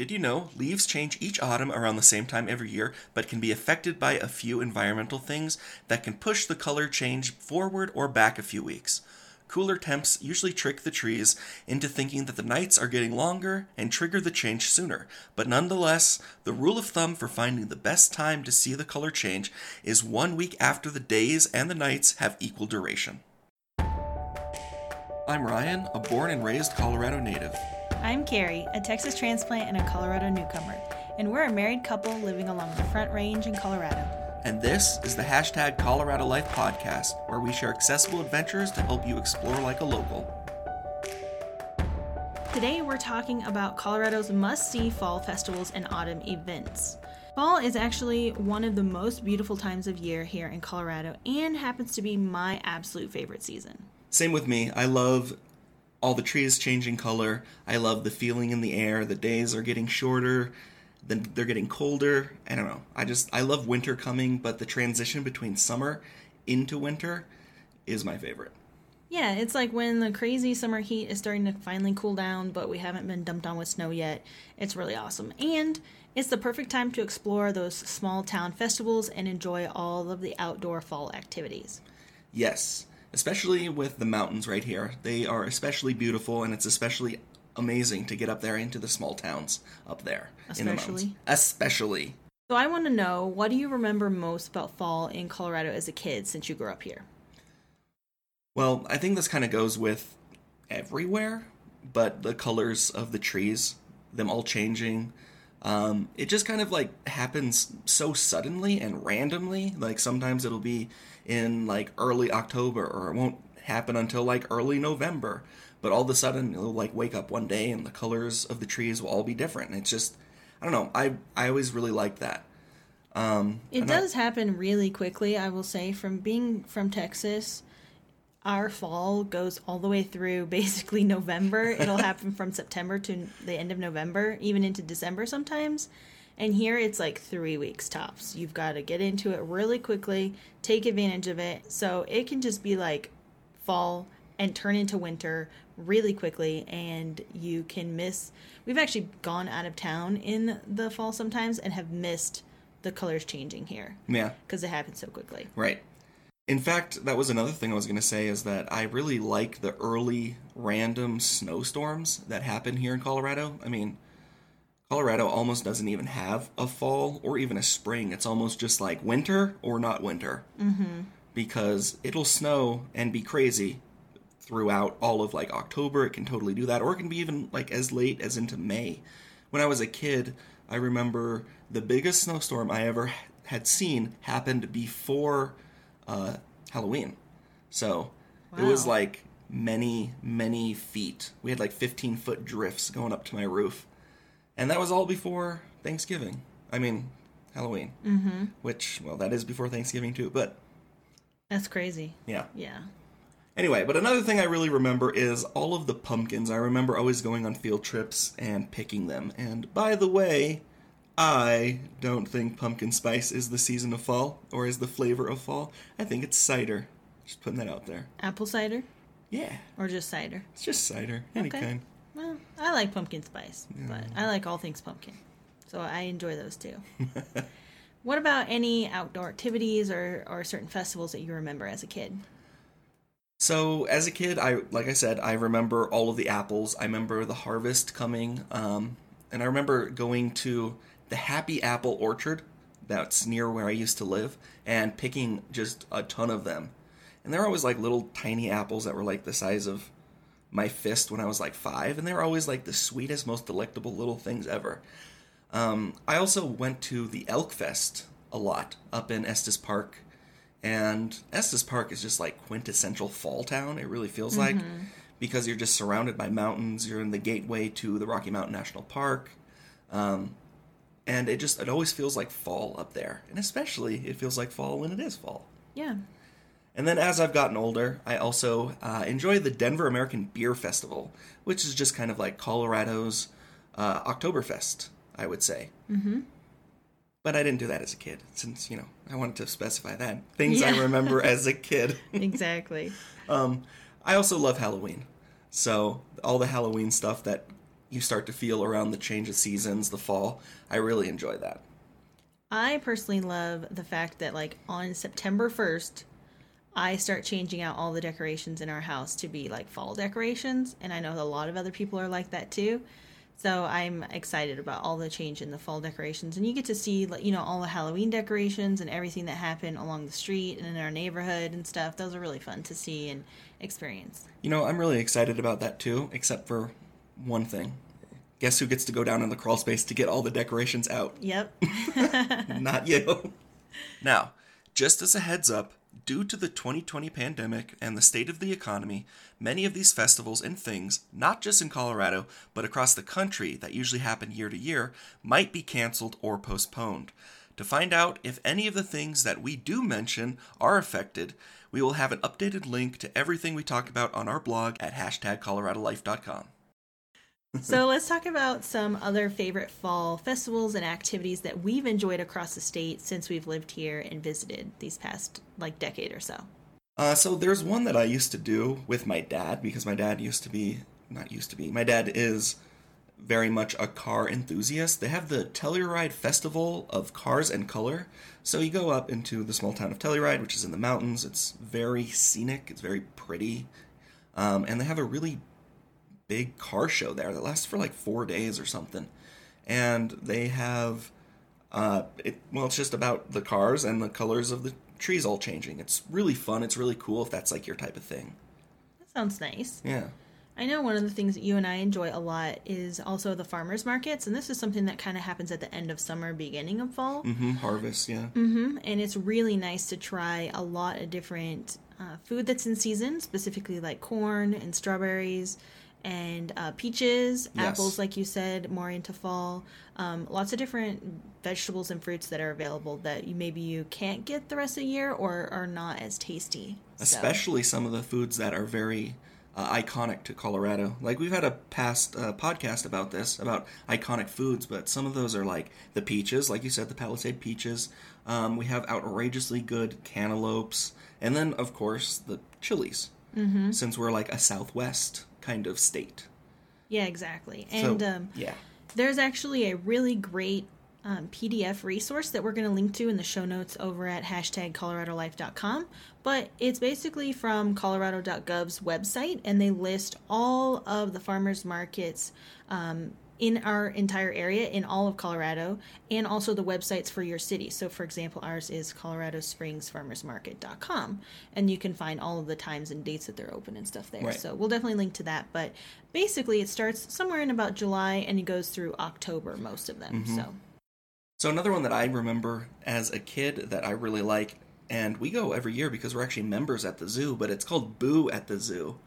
Did you know leaves change each autumn around the same time every year, but can be affected by a few environmental things that can push the color change forward or back a few weeks? Cooler temps usually trick the trees into thinking that the nights are getting longer and trigger the change sooner. But nonetheless, the rule of thumb for finding the best time to see the color change is one week after the days and the nights have equal duration. I'm Ryan, a born and raised Colorado native. I'm Carrie, a Texas transplant and a Colorado newcomer, and we're a married couple living along the Front Range in Colorado. And this is the hashtag Colorado Life podcast, where we share accessible adventures to help you explore like a local. Today we're talking about Colorado's must see fall festivals and autumn events. Fall is actually one of the most beautiful times of year here in Colorado and happens to be my absolute favorite season. Same with me. I love all the trees changing color. I love the feeling in the air. The days are getting shorter then they're getting colder. I don't know. I just I love winter coming, but the transition between summer into winter is my favorite. Yeah, it's like when the crazy summer heat is starting to finally cool down, but we haven't been dumped on with snow yet. It's really awesome. And it's the perfect time to explore those small town festivals and enjoy all of the outdoor fall activities. Yes, especially with the mountains right here. They are especially beautiful and it's especially amazing to get up there into the small towns up there Especially? in the mountains. Especially. So I want to know what do you remember most about fall in Colorado as a kid since you grew up here? Well, I think this kind of goes with everywhere, but the colors of the trees, them all changing, um, it just kind of like happens so suddenly and randomly. Like sometimes it'll be in like early October, or it won't happen until like early November. But all of a sudden, you'll like wake up one day and the colors of the trees will all be different. And it's just, I don't know. I I always really like that. Um, it does I, happen really quickly. I will say, from being from Texas, our fall goes all the way through basically November. It'll happen from September to the end of November, even into December sometimes. And here it's like three weeks tops. You've got to get into it really quickly, take advantage of it. So it can just be like fall and turn into winter really quickly and you can miss we've actually gone out of town in the fall sometimes and have missed the colors changing here yeah because it happens so quickly right in fact that was another thing i was going to say is that i really like the early random snowstorms that happen here in colorado i mean colorado almost doesn't even have a fall or even a spring it's almost just like winter or not winter mm-hmm. because it'll snow and be crazy throughout all of like October. It can totally do that, or it can be even like as late as into May. When I was a kid, I remember the biggest snowstorm I ever had seen happened before uh, Halloween. So wow. it was like many, many feet. We had like 15 foot drifts going up to my roof. And that was all before Thanksgiving. I mean, Halloween. Mm-hmm. Which, well, that is before Thanksgiving too, but. That's crazy. Yeah. Yeah. Anyway, but another thing I really remember is all of the pumpkins. I remember always going on field trips and picking them. And by the way, I don't think pumpkin spice is the season of fall or is the flavor of fall. I think it's cider. Just putting that out there. Apple cider? Yeah. Or just cider? It's just cider. Any okay. kind. I like pumpkin spice, yeah. but I like all things pumpkin. So I enjoy those too. what about any outdoor activities or, or certain festivals that you remember as a kid? So as a kid, I like I said, I remember all of the apples. I remember the harvest coming, um, and I remember going to the Happy Apple Orchard that's near where I used to live and picking just a ton of them. And they're always like little tiny apples that were like the size of my fist when I was like five, and they were always like the sweetest, most delectable little things ever. Um, I also went to the Elk Fest a lot up in Estes Park and Estes Park is just like quintessential fall town. It really feels mm-hmm. like because you're just surrounded by mountains. You're in the gateway to the Rocky Mountain National Park, um, and it just it always feels like fall up there. And especially it feels like fall when it is fall. Yeah. And then as I've gotten older, I also uh, enjoy the Denver American Beer Festival, which is just kind of like Colorado's uh, Oktoberfest, I would say. Mm-hmm. But I didn't do that as a kid, since you know I wanted to specify that things yeah. I remember as a kid. exactly. Um, I also love Halloween, so all the Halloween stuff that you start to feel around the change of seasons, the fall. I really enjoy that. I personally love the fact that like on September 1st, I start changing out all the decorations in our house to be like fall decorations, and I know a lot of other people are like that too. So I'm excited about all the change in the fall decorations, and you get to see like you know all the Halloween decorations and everything that happened along the street and in our neighborhood and stuff. Those are really fun to see and experience. You know, I'm really excited about that too, except for one thing. Guess who gets to go down in the crawl space to get all the decorations out? Yep. Not you. Now, just as a heads up, due to the 2020 pandemic and the state of the economy, many of these festivals and things, not just in Colorado, but across the country that usually happen year to year, might be canceled or postponed. To find out if any of the things that we do mention are affected, we will have an updated link to everything we talk about on our blog at hashtag coloradolife.com. so let's talk about some other favorite fall festivals and activities that we've enjoyed across the state since we've lived here and visited these past like decade or so. Uh, so there's one that I used to do with my dad because my dad used to be not used to be. My dad is very much a car enthusiast. They have the Telluride Festival of Cars and Color. So you go up into the small town of Telluride, which is in the mountains. It's very scenic. It's very pretty, um, and they have a really big car show there that lasts for like four days or something. And they have, uh, it, well, it's just about the cars and the colors of the trees all changing. It's really fun. It's really cool if that's like your type of thing. That sounds nice. Yeah. I know one of the things that you and I enjoy a lot is also the farmers markets, and this is something that kind of happens at the end of summer, beginning of fall. Mm-hmm. Harvest, yeah. Mm-hmm. And it's really nice to try a lot of different uh, food that's in season, specifically like corn and strawberries and uh, peaches, Yes. apples, like you said, more into fall. Um, lots of different vegetables and fruits that are available that you maybe you can't get the rest of the year or are not as tasty. So- Especially some of the foods that are very uh, iconic to Colorado. Like we've had a past uh, podcast about this, about iconic foods, but some of those are like the peaches, like you said, the Palisade peaches. Um, we have outrageously good cantaloupes, and then of course the chilies, mm-hmm. since we're like a Southwest kind of state. yeah, exactly. So, And um, yeah, There's actually a really great um, PDF resource that we're going to link to in the show notes over at hashtag coloradolife.com. But it's basically from colorado.gov's website, and they list all of the farmers markets um, in our entire area in all of Colorado, and also the websites for your city. So, for example, ours is coloradospringsfarmersmarket.com, and you can find all of the times and dates that they're open and stuff there. Right. So, we'll definitely link to that. But basically, it starts somewhere in about July and it goes through October, most of them. Mm-hmm. So, So another one that I remember as a kid that I really like, and we go every year because we're actually members at the zoo, but it's called Boo at the Zoo,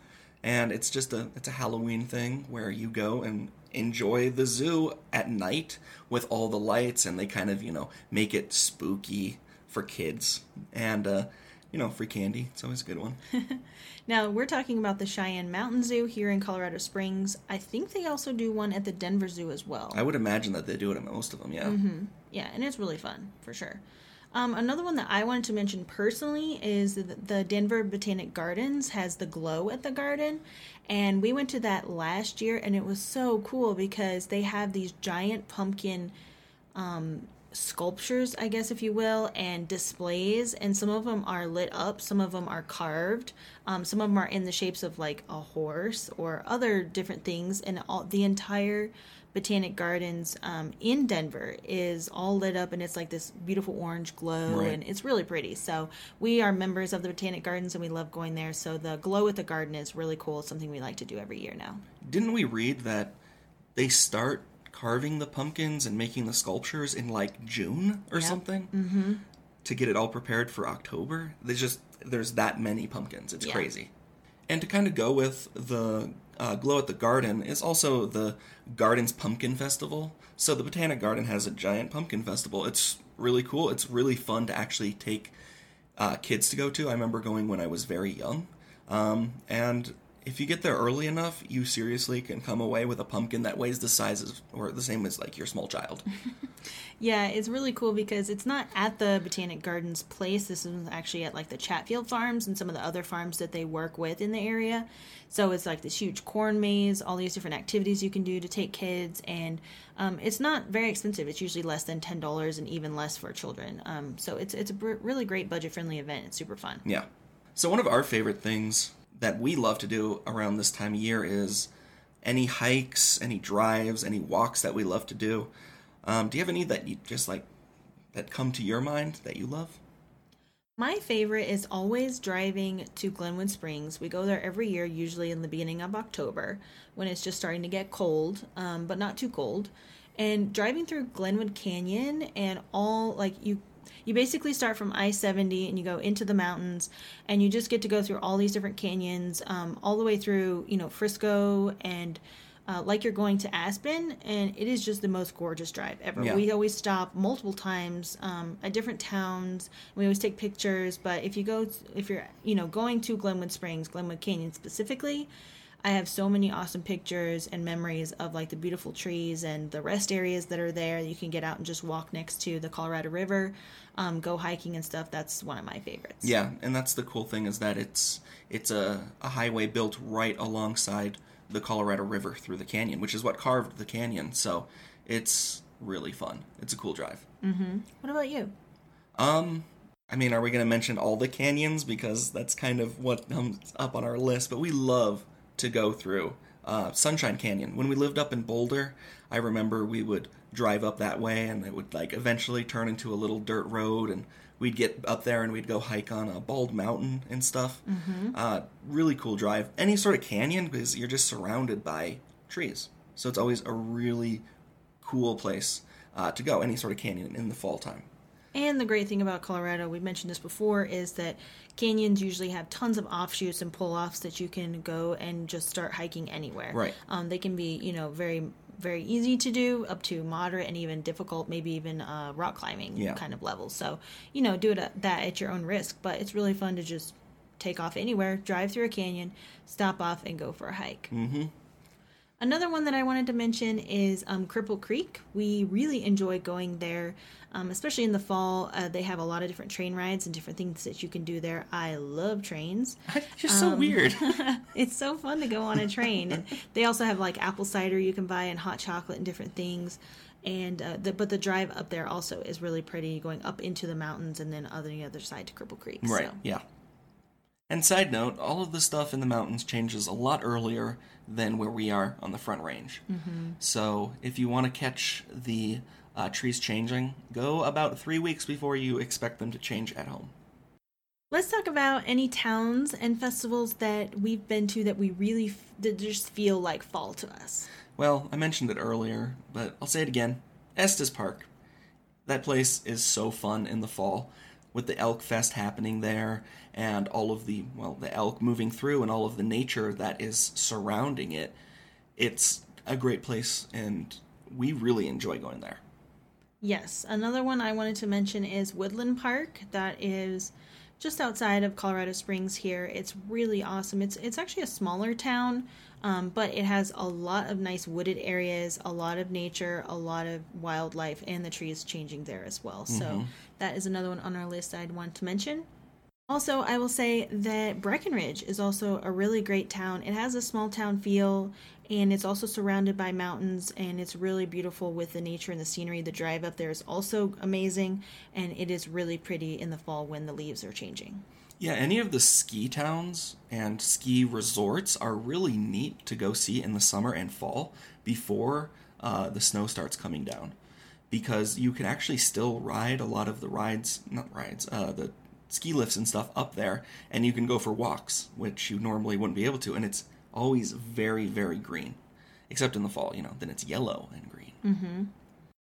and it's just a it's a Halloween thing where you go and enjoy the zoo at night with all the lights, and they kind of you know make it spooky for kids, and uh, you know free candy. It's always a good one. now we're talking about the Cheyenne Mountain Zoo here in Colorado Springs. I think they also do one at the Denver Zoo as well. I would imagine that they do it at most of them. Yeah. Yeah, and it's really fun for sure. Um, another one that I wanted to mention personally is the, Denver Botanic Gardens has the glow at the garden, and we went to that last year, and it was so cool because they have these giant pumpkin um, sculptures, I guess, if you will, and displays. And some of them are lit up, some of them are carved, um, some of them are in the shapes of like a horse or other different things. And all the entire Botanic Gardens um, in Denver is all lit up, and it's like this beautiful orange glow, Right. and it's really pretty. So we are members of the Botanic Gardens, and we love going there. So the glow with the garden is really cool. It's something we like to do every year now. Didn't we read that they start carving the pumpkins and making the sculptures in like June or Yep. something mm-hmm. to get it all prepared for October? There's just there's that many pumpkins. It's Yeah. crazy. And to kind of go with the uh, glow at the garden is also the Gardens Pumpkin Festival. So the Botanic Garden has a giant pumpkin festival. It's really cool. It's really fun to actually take uh, kids to go to. I remember going when I was very young, um, and if you get there early enough, you seriously can come away with a pumpkin that weighs the size as, or the same as like your small child. Yeah, it's really cool because it's not at the Botanic Gardens place. This is actually at like the Chatfield Farms and some of the other farms that they work with in the area. So it's like this huge corn maze, all these different activities you can do to take kids, and um, it's not very expensive. It's usually less than ten dollars, and even less for children. Um, so it's it's a br- really great budget friendly event. It's super fun. Yeah. So one of our favorite things that we love to do around this time of year is any hikes, any drives, any walks that we love to do. Um, do you have any that you just like that come to your mind that you love? My favorite is always driving to Glenwood Springs. We go there every year, usually in the beginning of October when it's just starting to get cold, um, but not too cold. And driving through Glenwood Canyon and all like you you basically start from I 70 and you go into the mountains and you just get to go through all these different canyons, um, all the way through, you know, Frisco and uh, like you're going to Aspen, and it is just the most gorgeous drive ever. Yeah. We always stop multiple times um, at different towns. We always take pictures, but if you go, if you're, you know, going to Glenwood Springs, Glenwood Canyon specifically, I have so many awesome pictures and memories of like the beautiful trees and the rest areas that are there. You can get out and just walk next to the Colorado River, um, go hiking and stuff. That's one of my favorites. Yeah, and that's the cool thing is that it's it's a, a highway built right alongside the Colorado River through the canyon, which is what carved the canyon. So it's really fun. It's a cool drive. What about you? Um, I mean, are we going to mention all the canyons because that's kind of what comes up on our list? But we love to go through uh, Sunshine Canyon. When we lived up in Boulder, I remember we would drive up that way, and it would like eventually turn into a little dirt road, and we'd get up there and we'd go hike on a bald mountain and stuff. Uh, really cool drive. Any sort of canyon because you're just surrounded by trees, so it's always a really cool place uh, to go. Any sort of canyon in the fall time. And the great thing about Colorado, we mentioned this before, is that canyons usually have tons of offshoots and pull offs that you can go and just start hiking anywhere. Right. Um, they can be, you know, very, very easy to do, up to moderate and even difficult, maybe even uh, rock climbing Yeah. kind of levels. So, you know, do it at, that at your own risk. But it's really fun to just take off anywhere, drive through a canyon, stop off, and go for a hike. Mm-hmm. Another one that I wanted to mention is um, Cripple Creek. We really enjoy going there, um, especially in the fall. Uh, they have a lot of different train rides and different things that you can do there. I love trains. You're so weird. it's so fun to go on a train. and they also have like apple cider you can buy and hot chocolate and different things. And uh, the, but the drive up there also is really pretty, going up into the mountains and then on the other side to Cripple Creek. right. So. Yeah. And side note, all of the stuff in the mountains changes a lot earlier than where we are on the front range. Mm-hmm. So if you want to catch the uh, trees changing, go about three weeks before you expect them to change at home. Let's talk about any towns and festivals that we've been to that we really f- that just feel like fall to us. Well, I mentioned it earlier, but I'll say it again. Estes Park. That place is so fun in the fall with the Elk Fest happening there and all of the, well, the elk moving through and all of the nature that is surrounding it. It's a great place and we really enjoy going there. Yes, another one I wanted to mention is Woodland Park. That is just outside of Colorado Springs here. It's really awesome. It's it's actually a smaller town, um, but it has a lot of nice wooded areas, a lot of nature, a lot of wildlife, and the trees changing there as well. So that is another one on our list I'd want to mention. Also, I will say that Breckenridge is also a really great town. It has a small town feel and it's also surrounded by mountains and it's really beautiful with the nature and the scenery. The drive up there is also amazing and it is really pretty in the fall when the leaves are changing. Yeah, any of the ski towns and ski resorts are really neat to go see in the summer and fall before uh, the snow starts coming down. Because you can actually still ride a lot of the rides, not rides, uh, the ski lifts and stuff up there, and you can go for walks, which you normally wouldn't be able to. And it's always very, very green. Except in the fall, you know, then it's yellow and green. Mm-hmm.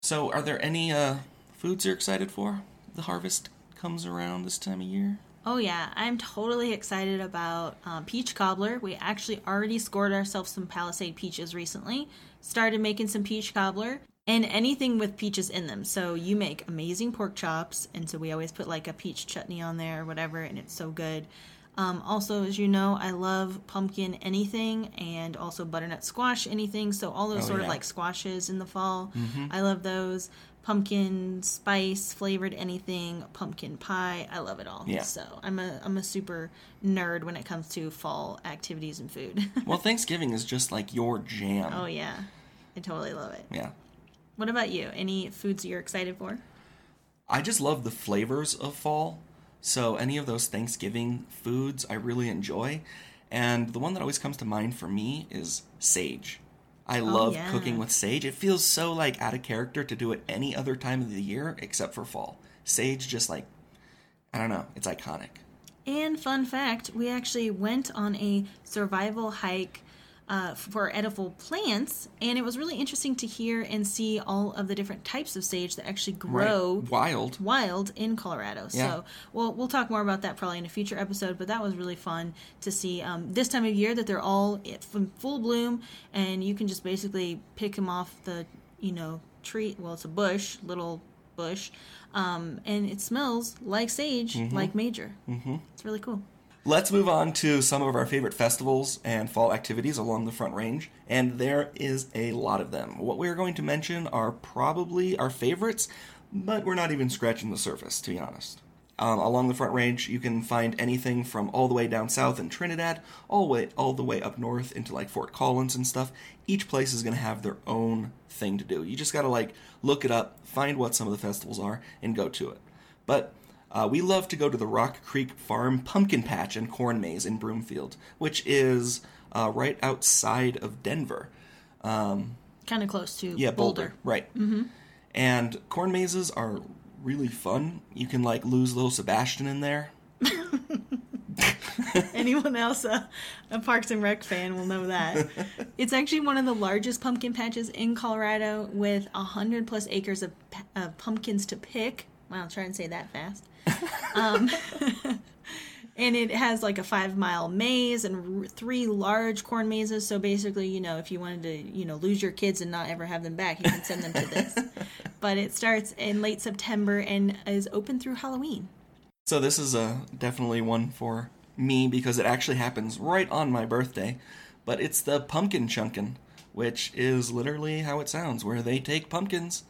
So, are there any uh, foods you're excited for? The harvest comes around this time of year. Oh yeah, I'm totally excited about um, peach cobbler. We actually already scored ourselves some Palisade peaches recently. Started making some peach cobbler and anything with peaches in them. So you make amazing pork chops, and so we always put like a peach chutney on there or whatever, and it's so good. Um, also, as you know, I love pumpkin anything and also butternut squash anything. So all those Oh, sort of yeah. Mm-hmm. like squashes in the fall, I love those. Pumpkin spice flavored anything, pumpkin pie, I love it all. Yeah. So I'm a I'm a super nerd when it comes to fall activities and food. Well, Thanksgiving is just like your jam. oh yeah, I totally love it. Yeah. What about you? Any foods you're excited for? I just love the flavors of fall. So any of those Thanksgiving foods I really enjoy. And the one that always comes to mind for me is sage. I oh, love yeah. cooking with sage. It feels so like out of character to do it any other time of the year except for fall. Sage just like I don't know, it's iconic. And fun fact, we actually went on a survival hike uh, for edible plants, and it was really interesting to hear and see all of the different types of sage that actually grow Right. Wild. wild in Colorado. Yeah. So we'll we'll talk more about that probably in a future episode. But that was really fun to see um, this time of year that they're all in full bloom, and you can just basically pick them off the you know tree. Well, it's a bush, little bush, um, and it smells like sage, like major. Mm-hmm. It's really cool. Let's move on to some of our favorite festivals and fall activities along the Front Range, and there is a lot of them. What we're going to mention are probably our favorites, but we're not even scratching the surface, to be honest. Um, along the Front Range, you can find anything from all the way down south in Trinidad, all the way all the way up north into like Fort Collins and stuff. Each place is going to have their own thing to do. You just got to like look it up, find what some of the festivals are, and go to it. But uh, we love to go to the Rock Creek Farm Pumpkin Patch and Corn Maze in Broomfield, which is uh, right outside of Denver. Kind of close to Yeah, Boulder, Boulder. right? Mm-hmm. And corn mazes are really fun. You can like lose little Sebastian in there. Anyone else, uh, a Parks and Rec fan, will know that. it's actually one of the largest pumpkin patches in Colorado with a hundred plus acres of, of pumpkins to pick. Wow, try and say that fast. Um, and it has like a five mile maze and r- three large corn mazes. So basically, you know, if you wanted to, you know, lose your kids and not ever have them back, you can send them to this. but it starts in late September and is open through Halloween. So this is uh, definitely one for me because it actually happens right on my birthday. But it's the pumpkin chunkin, which is literally how it sounds, where they take pumpkins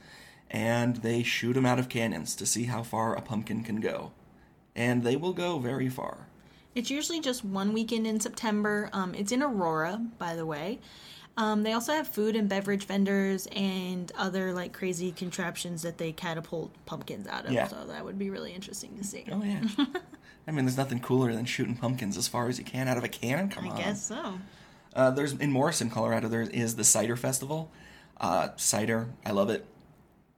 and they shoot them out of cannons to see how far a pumpkin can go. And they will go very far. It's usually just one weekend in September. Um, it's in Aurora, by the way. Um, they also have food and beverage vendors and other like crazy contraptions that they catapult pumpkins out of. Yeah. So that would be really interesting to see. Oh yeah. I mean, there's nothing cooler than shooting pumpkins as far as you can out of a cannon. Come I on. I guess so. Uh, there's in Morrison, Colorado. There is the cider festival. Uh, cider, I love it.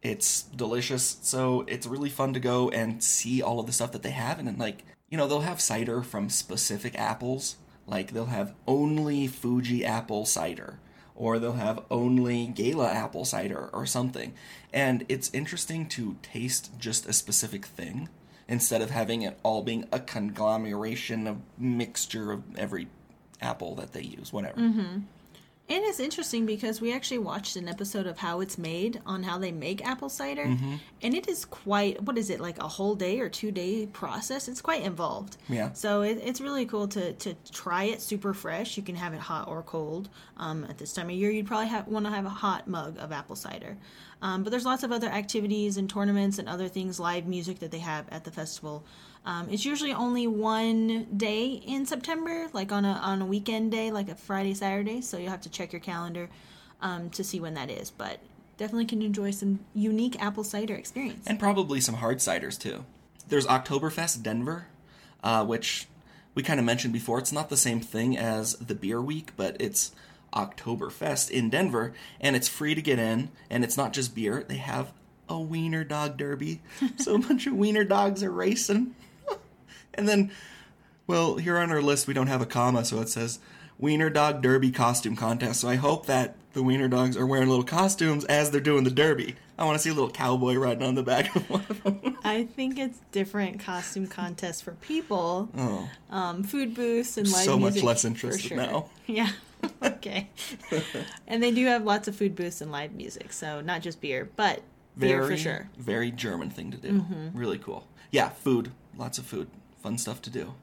It's delicious. So it's really fun to go and see all of the stuff that they have, and then like you know they'll have cider from specific apples. Like they'll have only Fuji apple cider, or they'll have only Gala apple cider, or something. And it's interesting to taste just a specific thing instead of having it all being a conglomeration of mixture of every apple that they use, whatever. Mm-hmm. And it's interesting because we actually watched an episode of how it's made on how they make apple cider. Mm-hmm. And it is quite, what is it, like a whole day or two day process? It's quite involved. Yeah. So it, it's really cool to, to try it super fresh. You can have it hot or cold. Um, at this time of year, you'd probably want to have a hot mug of apple cider. Um, but there's lots of other activities and tournaments and other things, live music that they have at the festival. Um, it's usually only one day in September, like on a on a weekend day, like a Friday Saturday. So you'll have to check your calendar um, to see when that is. But definitely can enjoy some unique apple cider experience. and probably some hard ciders too. There's Oktoberfest Denver, uh, which we kind of mentioned before. It's not the same thing as the beer week, but it's Oktoberfest in Denver, and it's free to get in. And it's not just beer; they have a wiener dog derby, so a bunch of wiener dogs are racing. and then, well, here on our list we don't have a comma, so it says wiener dog derby costume contest. So I hope that the wiener dogs are wearing little costumes as they're doing the derby. I want to see a little cowboy riding on the back of one of them. I think it's different costume contests for people, Oh, um, food booths, and live so much less interested sure. now. Yeah. okay. and they do have lots of food booths and live music, so not just beer, but beer for sure. very German thing to do. Mm-hmm. Really cool. Yeah, food, lots of food, fun stuff to do.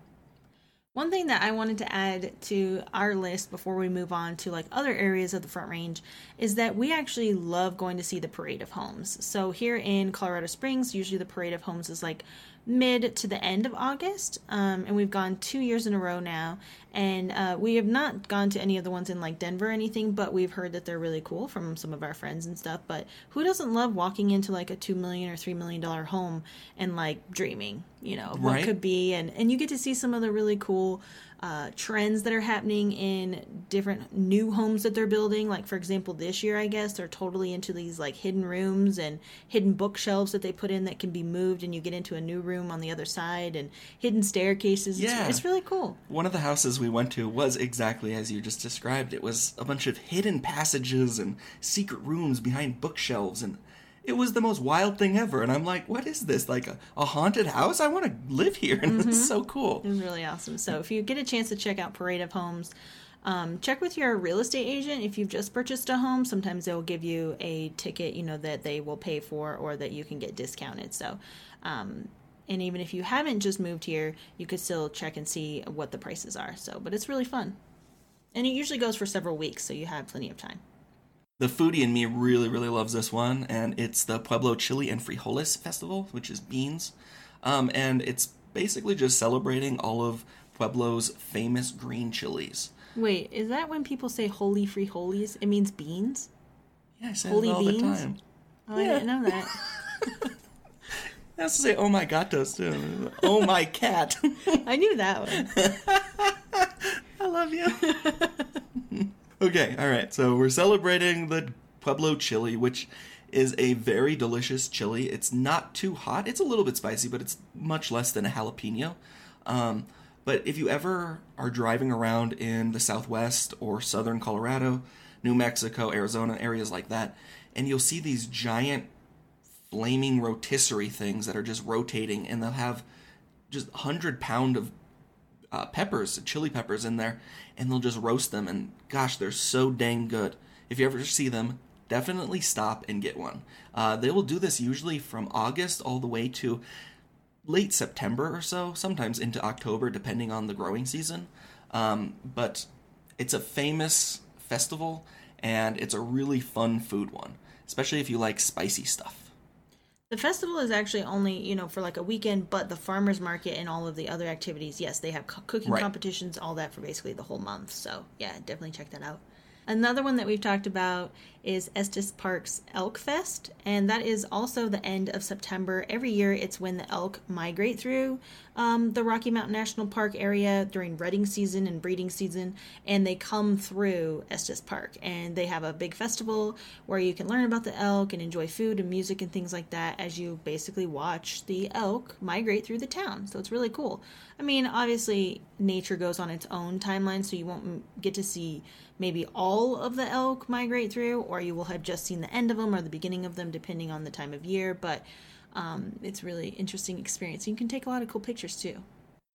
One thing that I wanted to add to our list before we move on to like other areas of the Front Range is that we actually love going to see the Parade of Homes. So here in Colorado Springs, usually the Parade of Homes is like mid to the end of August, um, and we've gone two years in a row now. And uh, we have not gone to any of the ones in like Denver or anything, but we've heard that they're really cool from some of our friends and stuff. But who doesn't love walking into like a two million or three million dollar home and like dreaming, you know, of what Right. could be, and and you get to see some of the really cool uh, trends that are happening in different new homes that they're building. Like for example, this year I guess they're totally into these like hidden rooms and hidden bookshelves that they put in that can be moved, and you get into a new room on the other side, and hidden staircases. It's- Yeah. it's, really cool. One of the houses we went to was exactly as you just described. It was a bunch of hidden passages and secret rooms behind bookshelves, and it was the most wild thing ever. And I'm like, what is this? Like a, a haunted house? I want to live here. And it's so cool. It was really awesome. So if you get a chance to check out Parade of Homes, um, check with your real estate agent if you've just purchased a home. Sometimes they'll give you a ticket, you know, that they will pay for or that you can get discounted. So, um, and even if you haven't just moved here, you could still check and see what the prices are. So, but it's really fun. And it usually goes for several weeks, so you have plenty of time. The foodie in me really, really loves this one, and it's the Pueblo Chili and Frijoles Festival, which is beans. Um, and it's basically just celebrating all of Pueblo's famous green chilies. Wait, is that when people say holy frijoles? It means beans? Yeah, I say Holy all beans? the time. Oh, I didn't know that. I to say, oh my gatos, too. Oh my cat. I knew that one. I love you. Okay, all right. So we're celebrating the Pueblo chili, which is a very delicious chili. It's not too hot. It's a little bit spicy, but it's much less than a jalapeno. Um, but if you ever are driving around in the Southwest or Southern Colorado, New Mexico, Arizona, areas like that, and you'll see these giant flaming rotisserie things that are just rotating, and they'll have just hundred pound of uh, peppers, chili peppers in there, and they'll just roast them. And gosh, they're so dang good. If you ever see them, definitely stop and get one. Uh, they will do this usually from August all the way to late September or so, sometimes into October, depending on the growing season. Um, but it's a famous festival, and it's a really fun food one, especially if you like spicy stuff. The festival is actually only, you know, for like a weekend, but the farmers market and all of the other activities, yes, they have co- cooking Right. competitions, all that for basically the whole month. So, yeah, definitely check that out. Another one that we've talked about is Estes Park's Elk Fest, and that is also the end of September. Every year, it's when the elk migrate through um, the Rocky Mountain National Park area during rutting season and breeding season, and they come through Estes Park. And they have a big festival where you can learn about the elk and enjoy food and music and things like that as you basically watch the elk migrate through the town. So it's really cool. I mean, obviously, nature goes on its own timeline, so you won't get to see maybe all of the elk migrate through, or you will have just seen the end of them or the beginning of them, depending on the time of year. But um, it's really interesting experience. You can take a lot of cool pictures too.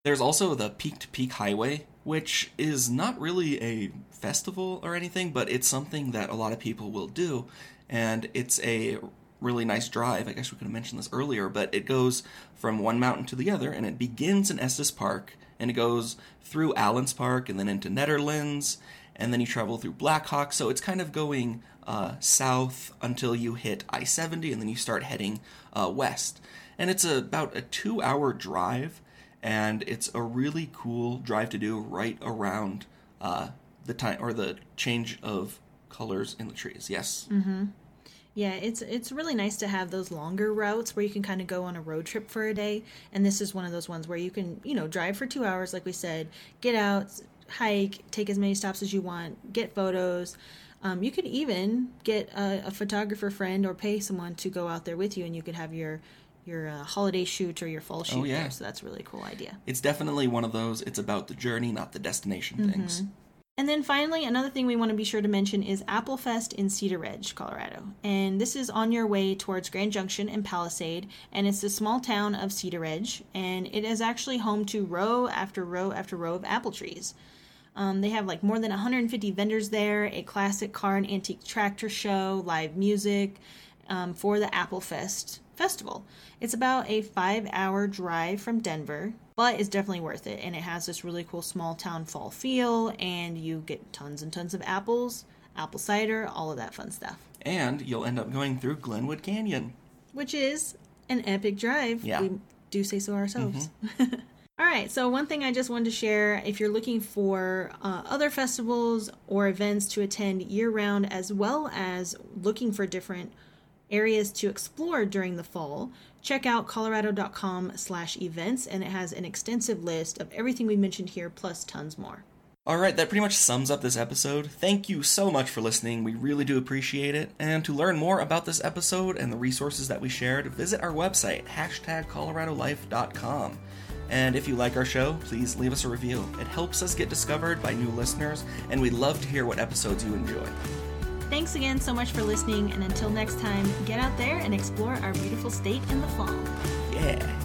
There's also the Peak to Peak Highway, which is not really a festival or anything, but it's something that a lot of people will do. And it's a really nice drive. I guess we could have mentioned this earlier, but it goes from one mountain to the other, and it begins in Estes Park, and it goes through Allenspark, and then into Netherlands, and then you travel through Blackhawk. So it's kind of going uh, south until you hit I 70, and then you start heading uh, west. And it's about a two hour drive, and it's a really cool drive to do right around uh, the time or the change of colors in the trees. Yes. Yeah, it's it's really nice to have those longer routes where you can kind of go on a road trip for a day. And this is one of those ones where you can, you know, drive for two hours, like we said, get out, hike, take as many stops as you want, get photos. Um, you could even get a, a photographer friend or pay someone to go out there with you, and you could have your your uh, holiday shoot or your fall shoot yeah. there. So that's a really cool idea. It's definitely one of those, it's about the journey, not the destination things. And then finally, another thing we want to be sure to mention is Apple Fest in Cedaredge, Colorado. And this is on your way towards Grand Junction and Palisade, and it's the small town of Cedaredge, and it is actually home to row after row after row of apple trees. Um, they have like more than 150 vendors there, a classic car and antique tractor show, live music um, for the Apple Fest festival. It's about a five hour drive from Denver, but it's definitely worth it. And it has this really cool small town fall feel, and you get tons and tons of apples, apple cider, all of that fun stuff. And you'll end up going through Glenwood Canyon. Which is an epic drive. Yeah. We do say so ourselves. All right, so one thing I just wanted to share if you're looking for uh, other festivals or events to attend year round, as well as looking for different areas to explore during the fall, check out colorado.com slash events and it has an extensive list of everything we mentioned here plus tons more. All right, that pretty much sums up this episode. Thank you so much for listening. We really do appreciate it. And to learn more about this episode and the resources that we shared, visit our website, hashtag coloradolife.com. And if you like our show, please leave us a review. It helps us get discovered by new listeners, and we'd love to hear what episodes you enjoy. Thanks again so much for listening, and until next time, get out there and explore our beautiful state in the fall. Yeah.